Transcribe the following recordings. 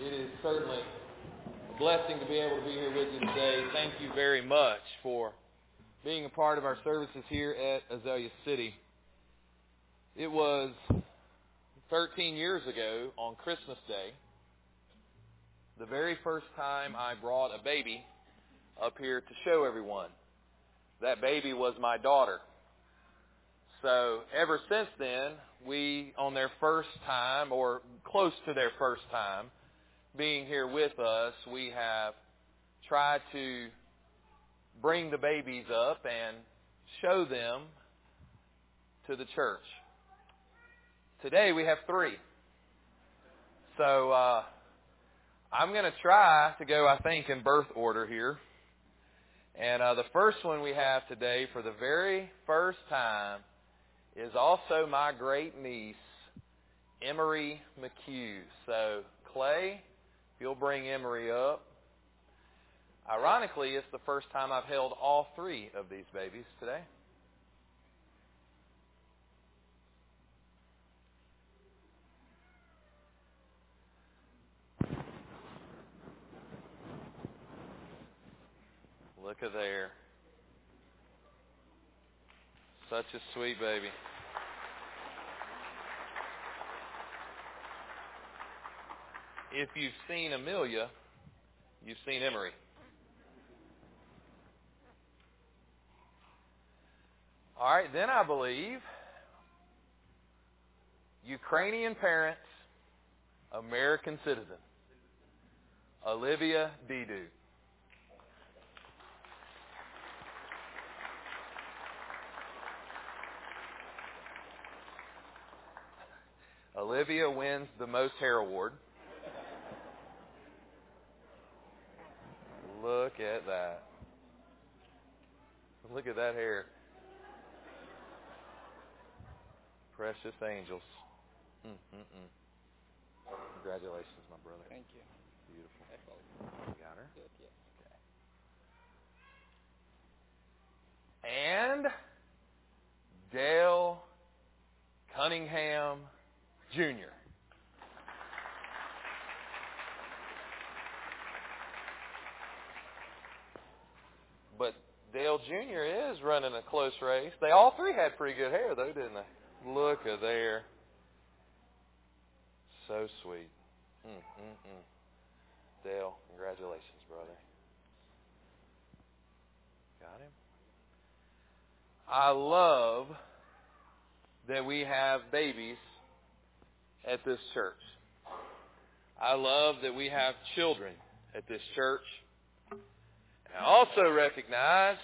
It is certainly a blessing to be able to be here with you today. Thank you very much for being a part of our services here at Azalea City. It was 13 years ago on Christmas Day, the very first time I brought a baby up here to show everyone. That baby was my daughter. So ever since then, we, on their first time, or close to their first time, being here with us, we have tried to bring the babies up and show them to the church. Today we have three. So uh, I'm going to try to go, I think, in birth order here. And uh, the first one we have today for the very first time is also my great niece, Emery McHugh. So, Clay, you'll bring Emery up. Ironically, it's the first time I've held all three of these babies today. Look at there. Such a sweet baby. If you've seen Amelia, you've seen Emery. All right, then I believe Ukrainian parents, American citizen, Olivia Didu. Olivia wins the most hair award. Look at that. Look at that hair. Precious angels. Mm-mm-mm. Congratulations, my brother. Thank you. Beautiful. You got her? Good, yes. And Dale Cunningham Jr. But Dale Jr. is running a close race. They all three had pretty good hair, though, didn't they? Look at there. So sweet. Mm, mm, mm. Dale, congratulations, brother. Got him? I love that we have babies at this church. I love that we have children at this church. I also recognize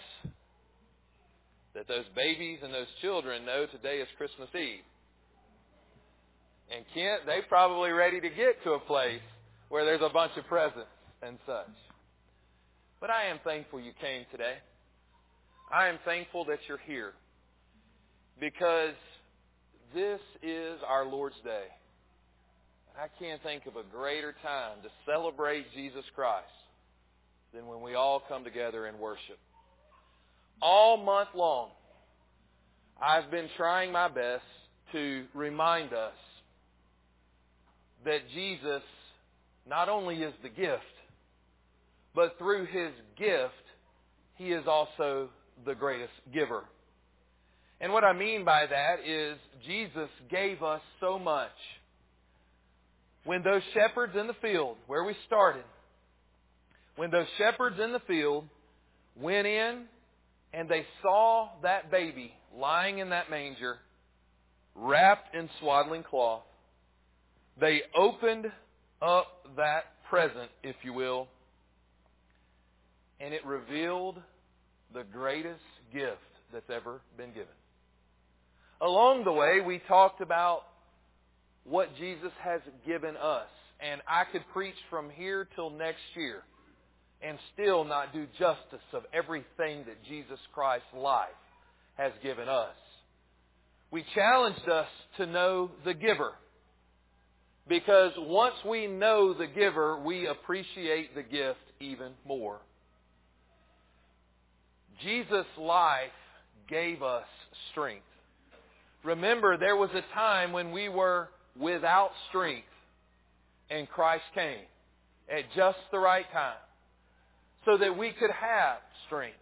that those babies and those children know today is Christmas Eve. And Kent, they probably ready to get to a place where there's a bunch of presents and such. But I am thankful you came today. I am thankful that you're here because this is our Lord's Day. And I can't think of a greater time to celebrate Jesus Christ than when we all come together and worship. All month long, I've been trying my best to remind us that Jesus not only is the gift, but through his gift, he is also the greatest giver. And what I mean by that is Jesus gave us so much. When those shepherds in the field, where we started, when those shepherds in the field went in and they saw that baby lying in that manger, wrapped in swaddling cloth, they opened up that present, if you will, and it revealed the greatest gift that's ever been given. Along the way, we talked about what Jesus has given us. And I could preach from here till next year and still not do justice of everything that Jesus Christ's life has given us. We challenged us to know the giver. Because once we know the giver, we appreciate the gift even more. Jesus' life gave us strength. Remember, there was a time when we were without strength, and Christ came. at just the right time so that we could have strength.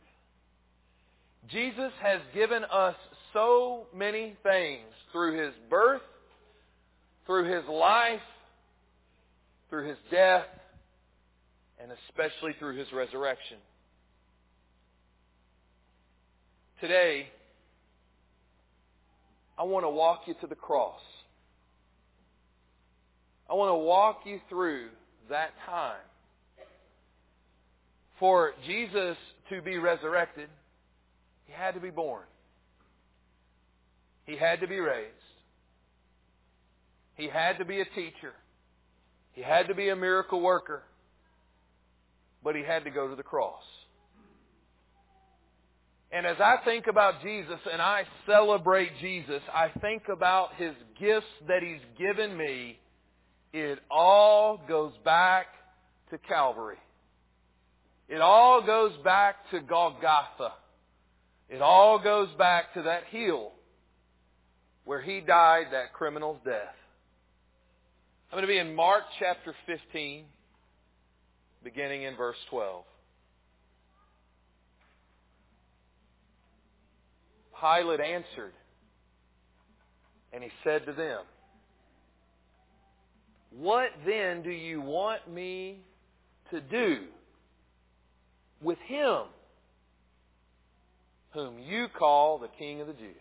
Jesus has given us so many things through His birth, through His life, through His death, and especially through His resurrection. Today, I want to walk you to the cross. I want to walk you through that time. For Jesus to be resurrected, he had to be born. He had to be raised. He had to be a teacher. He had to be a miracle worker. But he had to go to the cross. And as I think about Jesus and I celebrate Jesus, I think about his gifts that he's given me. It all goes back to Calvary. It all goes back to Golgotha. It all goes back to that hill where he died that criminal's death. I'm going to be in Mark chapter 15, beginning in verse 12. Pilate answered, and he said to them, What then do you want me to do with him whom you call the King of the Jews?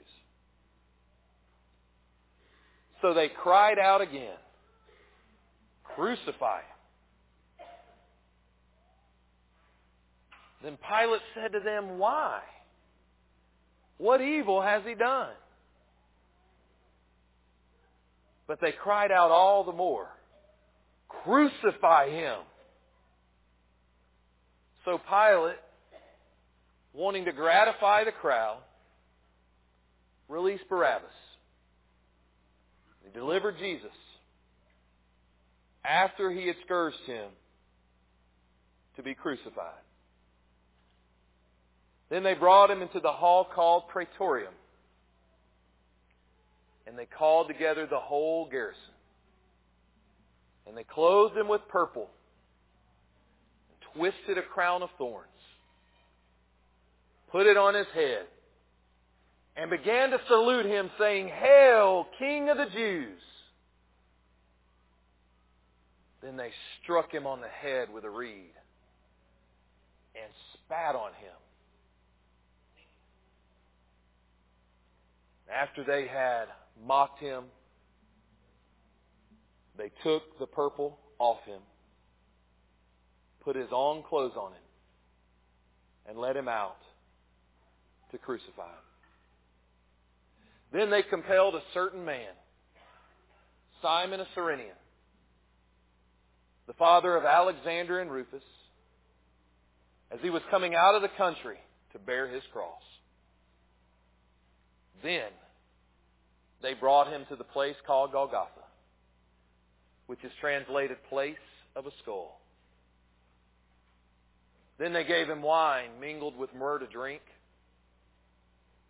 So they cried out again, Crucify him. Then Pilate said to them, Why? What evil has he done? But they cried out all the more, Crucify him! So Pilate, wanting to gratify the crowd, released Barabbas. He delivered Jesus after he had scourged him to be crucified. Then they brought him into the hall called Praetorium. And they called together the whole garrison. And they clothed him with purple twisted a crown of thorns, put it on his head, and began to salute him, saying, Hail, King of the Jews! Then they struck him on the head with a reed and spat on him. After they had mocked him, they took the purple off him, put his own clothes on him, and led him out to crucify him. Then they compelled a certain man, Simon a Cyrenian, the father of Alexander and Rufus, as he was coming out of the country to bear his cross. Then they brought him to the place called Golgotha, which is translated place of a skull. Then they gave him wine mingled with myrrh to drink,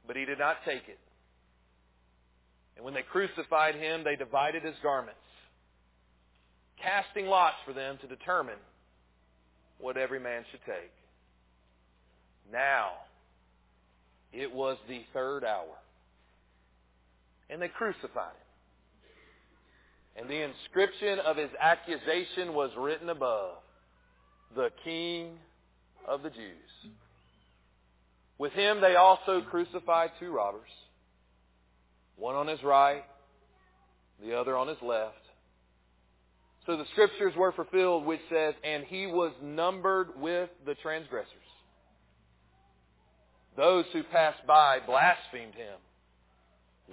but he did not take it. And when they crucified him, they divided his garments, casting lots for them to determine what every man should take. Now, it was the third hour and they crucified him. And the inscription of his accusation was written above, the King of the Jews. With him they also crucified two robbers, one on his right, the other on his left. So the scriptures were fulfilled which says, and he was numbered with the transgressors. Those who passed by blasphemed him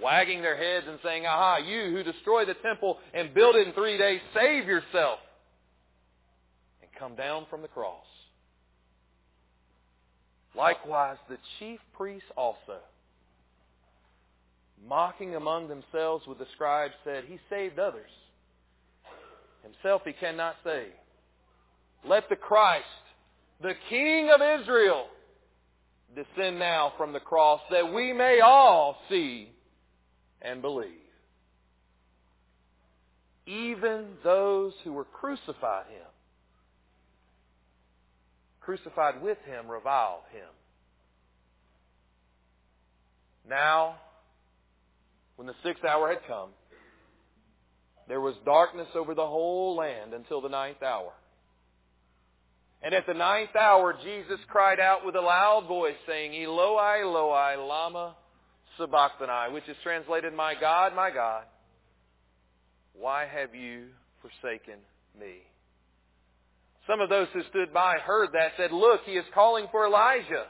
wagging their heads and saying, Aha, you who destroy the temple and build it in three days, save yourself and come down from the cross. Likewise, the chief priests also, mocking among themselves with the scribes, said, He saved others. Himself he cannot save. Let the Christ, the King of Israel, descend now from the cross that we may all see and believe. Even those who were crucified him crucified with him revile him. Now, when the sixth hour had come, there was darkness over the whole land until the ninth hour. And at the ninth hour, Jesus cried out with a loud voice, saying, Eloi, Eloi, lama sabachthani, which is translated, My God, my God, why have you forsaken me? Some of those who stood by heard that, said, Look, he is calling for Elijah.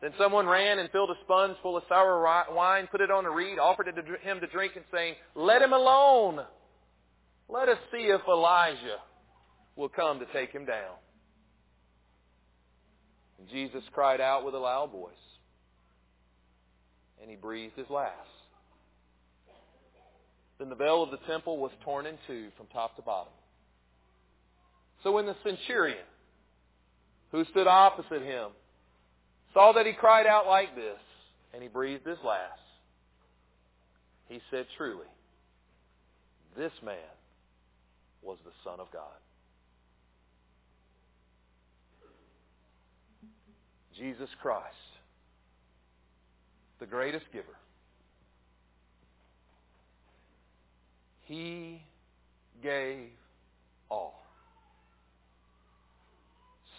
Then someone ran and filled a sponge full of sour wine, put it on a reed, offered it to him to drink, and saying, Let him alone. Let us see if Elijah will come to take him down. And Jesus cried out with a loud voice, and he breathed his last. Then the veil of the temple was torn in two from top to bottom. So when the centurion, who stood opposite him, saw that he cried out like this, and he breathed his last, he said, Truly, this man was the Son of God. Jesus Christ, the greatest giver. He gave all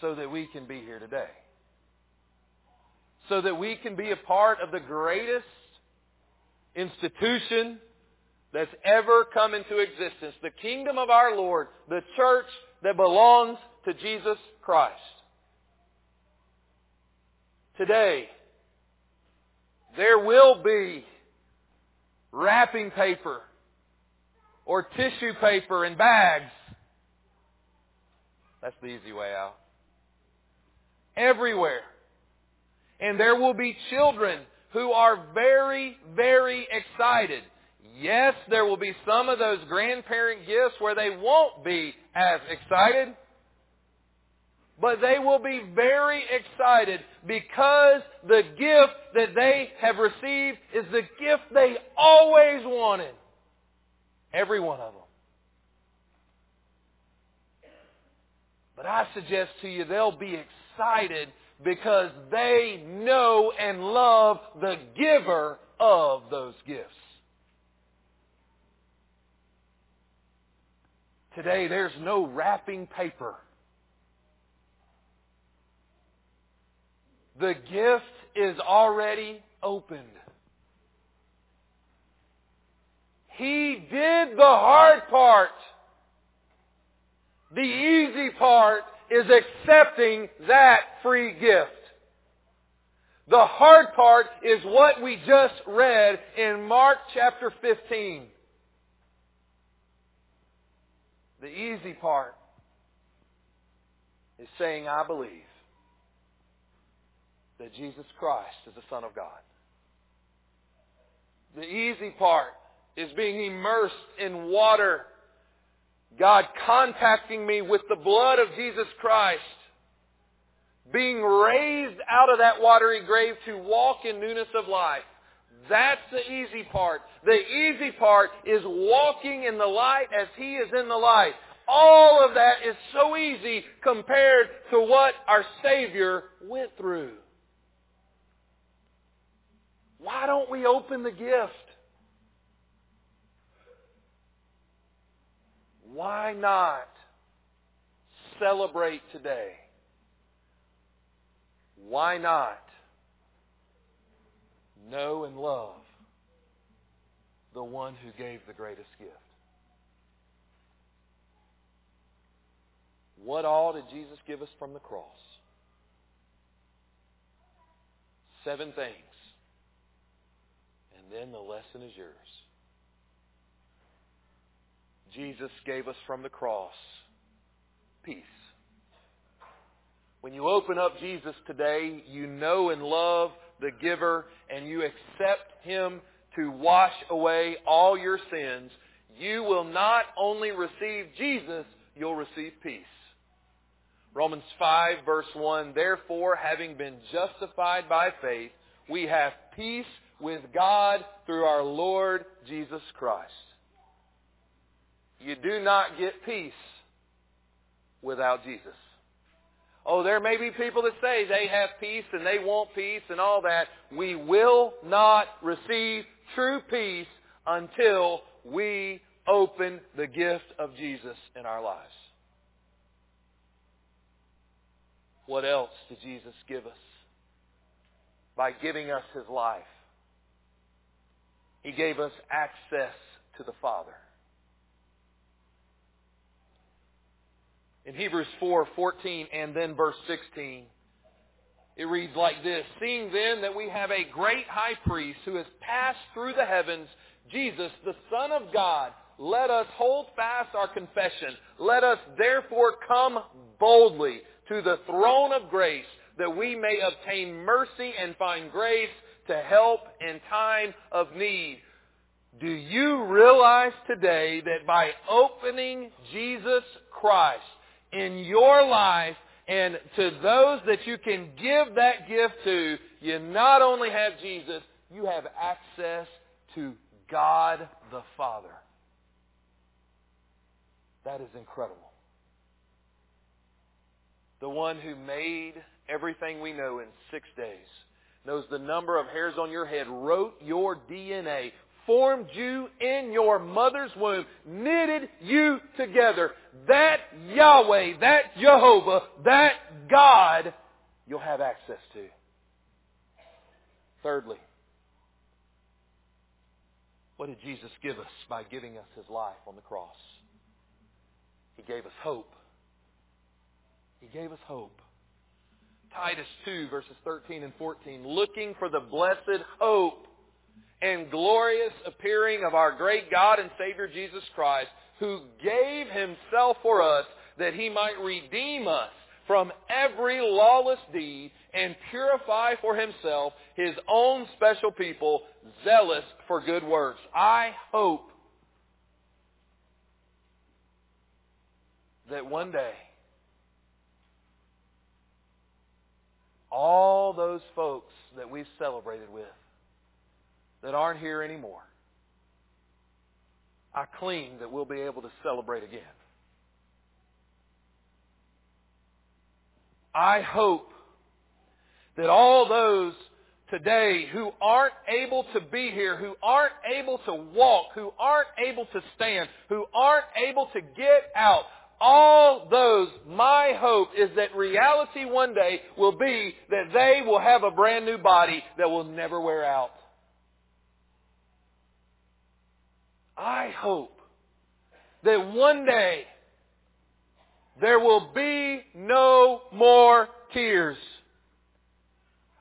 so that we can be here today. So that we can be a part of the greatest institution that's ever come into existence. The kingdom of our Lord, the church that belongs to Jesus Christ. Today, there will be wrapping paper or tissue paper in bags. That's the easy way out. Everywhere. And there will be children who are very, very excited. Yes, there will be some of those grandparent gifts where they won't be as excited. But they will be very excited because the gift that they have received is the gift they always wanted. Every one of them. But I suggest to you they'll be excited because they know and love the giver of those gifts. Today there's no wrapping paper. The gift is already opened. He did the hard part. The easy part is accepting that free gift. The hard part is what we just read in Mark chapter 15. The easy part is saying, I believe that Jesus Christ is the Son of God. The easy part is being immersed in water. God contacting me with the blood of Jesus Christ. Being raised out of that watery grave to walk in newness of life. That's the easy part. The easy part is walking in the light as He is in the light. All of that is so easy compared to what our Savior went through. Why don't we open the gift? Why not celebrate today? Why not know and love the one who gave the greatest gift? What all did Jesus give us from the cross? Seven things. And then the lesson is yours. Jesus gave us from the cross peace. When you open up Jesus today, you know and love the giver and you accept him to wash away all your sins. You will not only receive Jesus, you'll receive peace. Romans 5 verse 1, Therefore, having been justified by faith, we have peace with God through our Lord Jesus Christ. You do not get peace without Jesus. Oh, there may be people that say they have peace and they want peace and all that. We will not receive true peace until we open the gift of Jesus in our lives. What else did Jesus give us? By giving us His life. He gave us access to the Father. In Hebrews 4:14 and then verse 16, it reads like this, Seeing then that we have a great high priest who has passed through the heavens, Jesus, the Son of God, let us hold fast our confession. Let us therefore come boldly to the throne of grace that we may obtain mercy and find grace to help in time of need. Do you realize today that by opening Jesus Christ in your life and to those that you can give that gift to, you not only have Jesus, you have access to God the Father. That is incredible. The one who made everything we know in six days, knows the number of hairs on your head, wrote your DNA, formed you in your mother's womb, knitted you together. That Yahweh, that Jehovah, that God, you'll have access to. Thirdly, what did Jesus give us by giving us His life on the cross? He gave us hope. He gave us hope. Titus 2 verses 13 and 14, looking for the blessed hope and glorious appearing of our great God and Savior Jesus Christ, who gave himself for us that he might redeem us from every lawless deed and purify for himself his own special people, zealous for good works. I hope that one day all those folks that we've celebrated with that aren't here anymore. I claim that we'll be able to celebrate again. I hope that all those today who aren't able to be here, who aren't able to walk, who aren't able to stand, who aren't able to get out, all those, my hope is that reality one day will be that they will have a brand new body that will never wear out. I hope that one day there will be no more tears.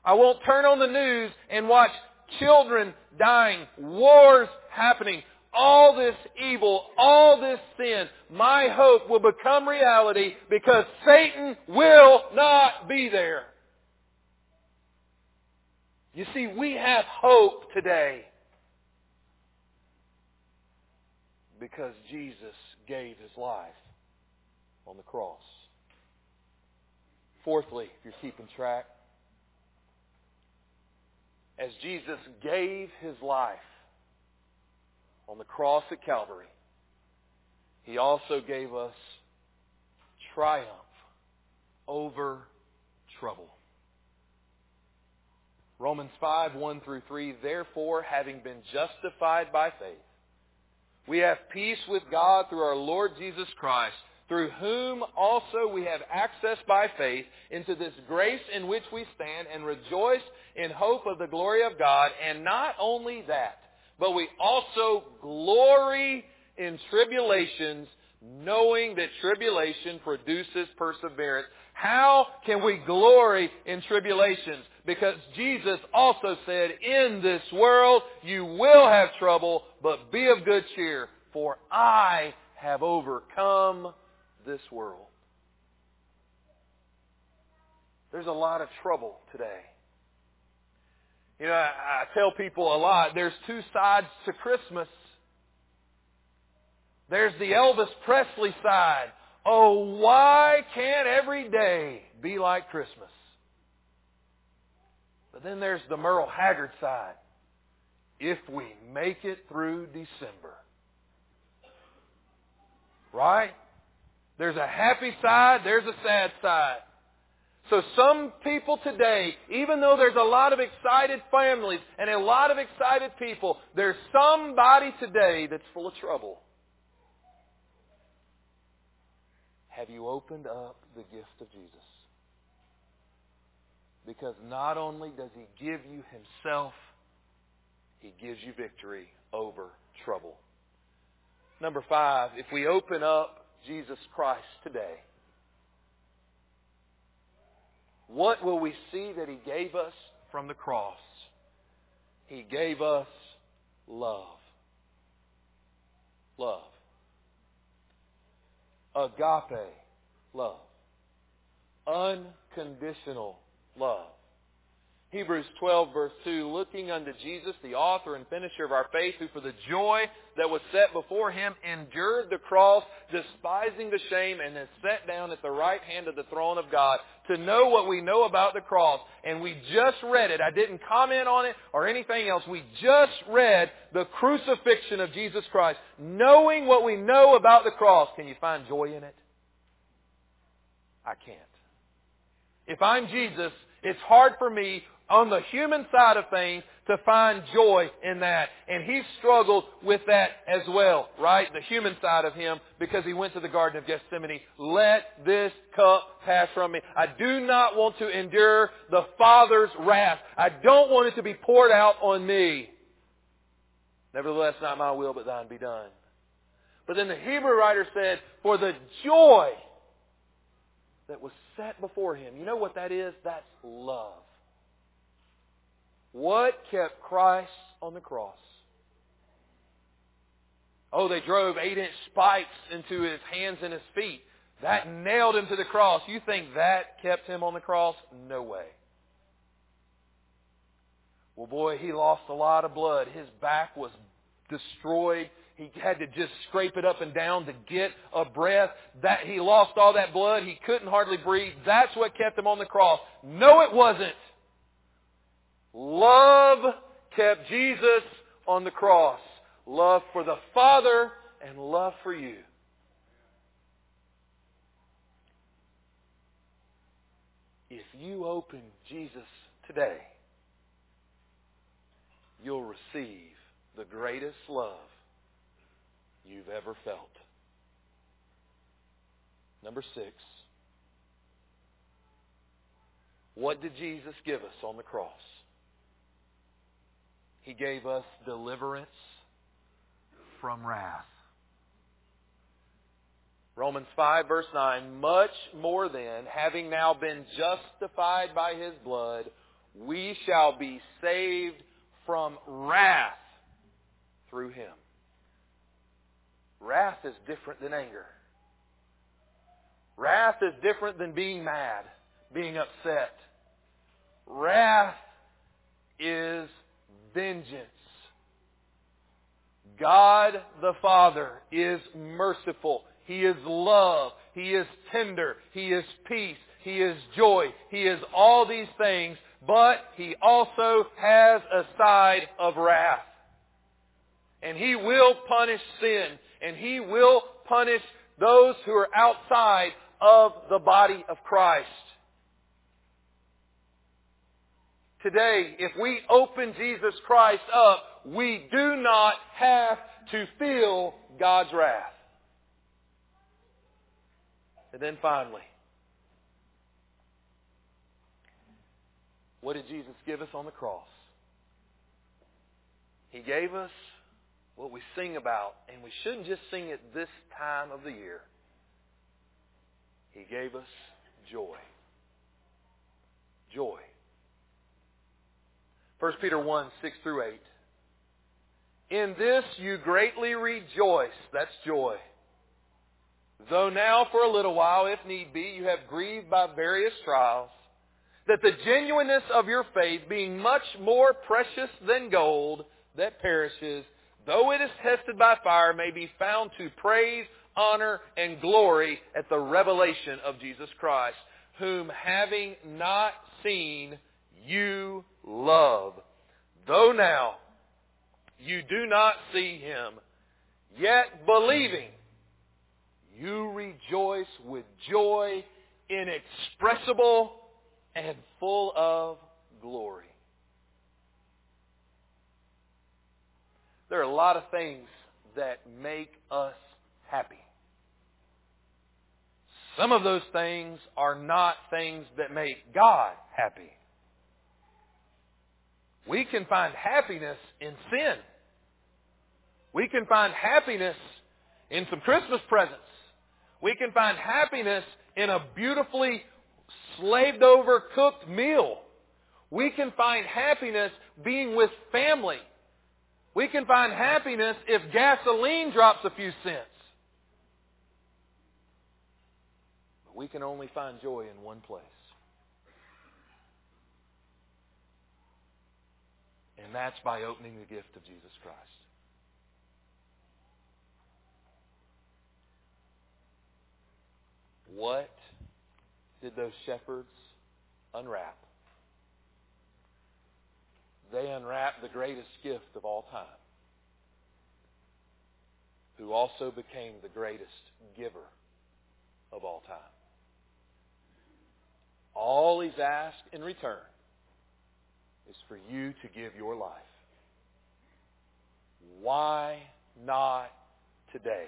I won't turn on the news and watch children dying, wars happening, all this evil, all this sin. My hope will become reality because Satan will not be there. You see, we have hope today. Because Jesus gave his life on the cross. Fourthly, if you're keeping track, as Jesus gave his life on the cross at Calvary, he also gave us triumph over trouble. Romans 5, 1 through 3, therefore, having been justified by faith, we have peace with God through our Lord Jesus Christ, through whom also we have access by faith into this grace in which we stand and rejoice in hope of the glory of God. And not only that, but we also glory in tribulations, knowing that tribulation produces perseverance. How can we glory in tribulations? Because Jesus also said, in this world you will have trouble, but be of good cheer, for I have overcome this world. There's a lot of trouble today. You know, I, I tell people a lot, there's two sides to Christmas. There's the Elvis Presley side. Oh, why can't every day be like Christmas? But then there's the Merle Haggard side. If we make it through December. Right? There's a happy side, there's a sad side. So some people today, even though there's a lot of excited families and a lot of excited people, there's somebody today that's full of trouble. Have you opened up the gift of Jesus? Because not only does He give you Himself, He gives you victory over trouble. Number five, if we open up Jesus Christ today, what will we see that He gave us from the cross? He gave us love. Love. Agape love. Unconditional love. Hebrews 12 verse 2, looking unto Jesus, the author and finisher of our faith, who for the joy that was set before him endured the cross, despising the shame, and is set down at the right hand of the throne of God. To know what we know about the cross, and we just read it. I didn't comment on it or anything else. We just read the crucifixion of Jesus Christ. Knowing what we know about the cross, can you find joy in it? I can't. If I'm Jesus, it's hard for me on the human side of things to find joy in that. And he struggled with that as well, right? The human side of him because he went to the Garden of Gethsemane. Let this cup pass from me. I do not want to endure the Father's wrath. I don't want it to be poured out on me. Nevertheless, not my will, but thine be done. But then the Hebrew writer said, for the joy that was set before him. You know what that is? That's love. What kept Christ on the cross? Oh, they drove eight inch spikes into his hands and his feet. That nailed him to the cross. You think that kept him on the cross? No way. Well, boy, he lost a lot of blood. His back was destroyed. He had to just scrape it up and down to get a breath. That he lost all that blood. He couldn't hardly breathe. That's what kept him on the cross. No, it wasn't. Love kept Jesus on the cross. Love for the Father and love for you. If you open Jesus today, you'll receive the greatest love you've ever felt. Number six. What did Jesus give us on the cross? He gave us deliverance from wrath. Romans 5 verse 9, much more than, having now been justified by his blood, we shall be saved from wrath through him. Wrath is different than anger. Wrath is different than being mad, being upset. Wrath is vengeance. God the Father is merciful. He is love. He is tender. He is peace. He is joy. He is all these things, but He also has a side of wrath. And He will punish sin, and He will punish those who are outside of the body of Christ. Today, if we open Jesus Christ up, we do not have to feel God's wrath. And then finally, what did Jesus give us on the cross? He gave us what we sing about, and we shouldn't just sing it this time of the year. He gave us joy. Joy. 1 Peter 1, 6 through 8. In this you greatly rejoice. That's joy. Though now for a little while, if need be, you have grieved by various trials, that the genuineness of your faith, being much more precious than gold that perishes, though it is tested by fire, may be found to praise, honor, and glory at the revelation of Jesus Christ, whom having not seen, you love. Though now you do not see him, yet believing, you rejoice with joy inexpressible and full of glory. There are a lot of things that make us happy. Some of those things are not things that make God happy. We can find happiness in sin. We can find happiness in some Christmas presents. We can find happiness in a beautifully slaved over cooked meal. We can find happiness being with family. We can find happiness if gasoline drops a few cents. But we can only find joy in one place. And that's by opening the gift of Jesus Christ. What did those shepherds unwrap? They unwrapped the greatest gift of all time, who also became the greatest giver of all time. All he's asked in return is for you to give your life. Why not today?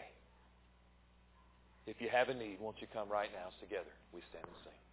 If you have a need, won't you come right now together? We stand and sing.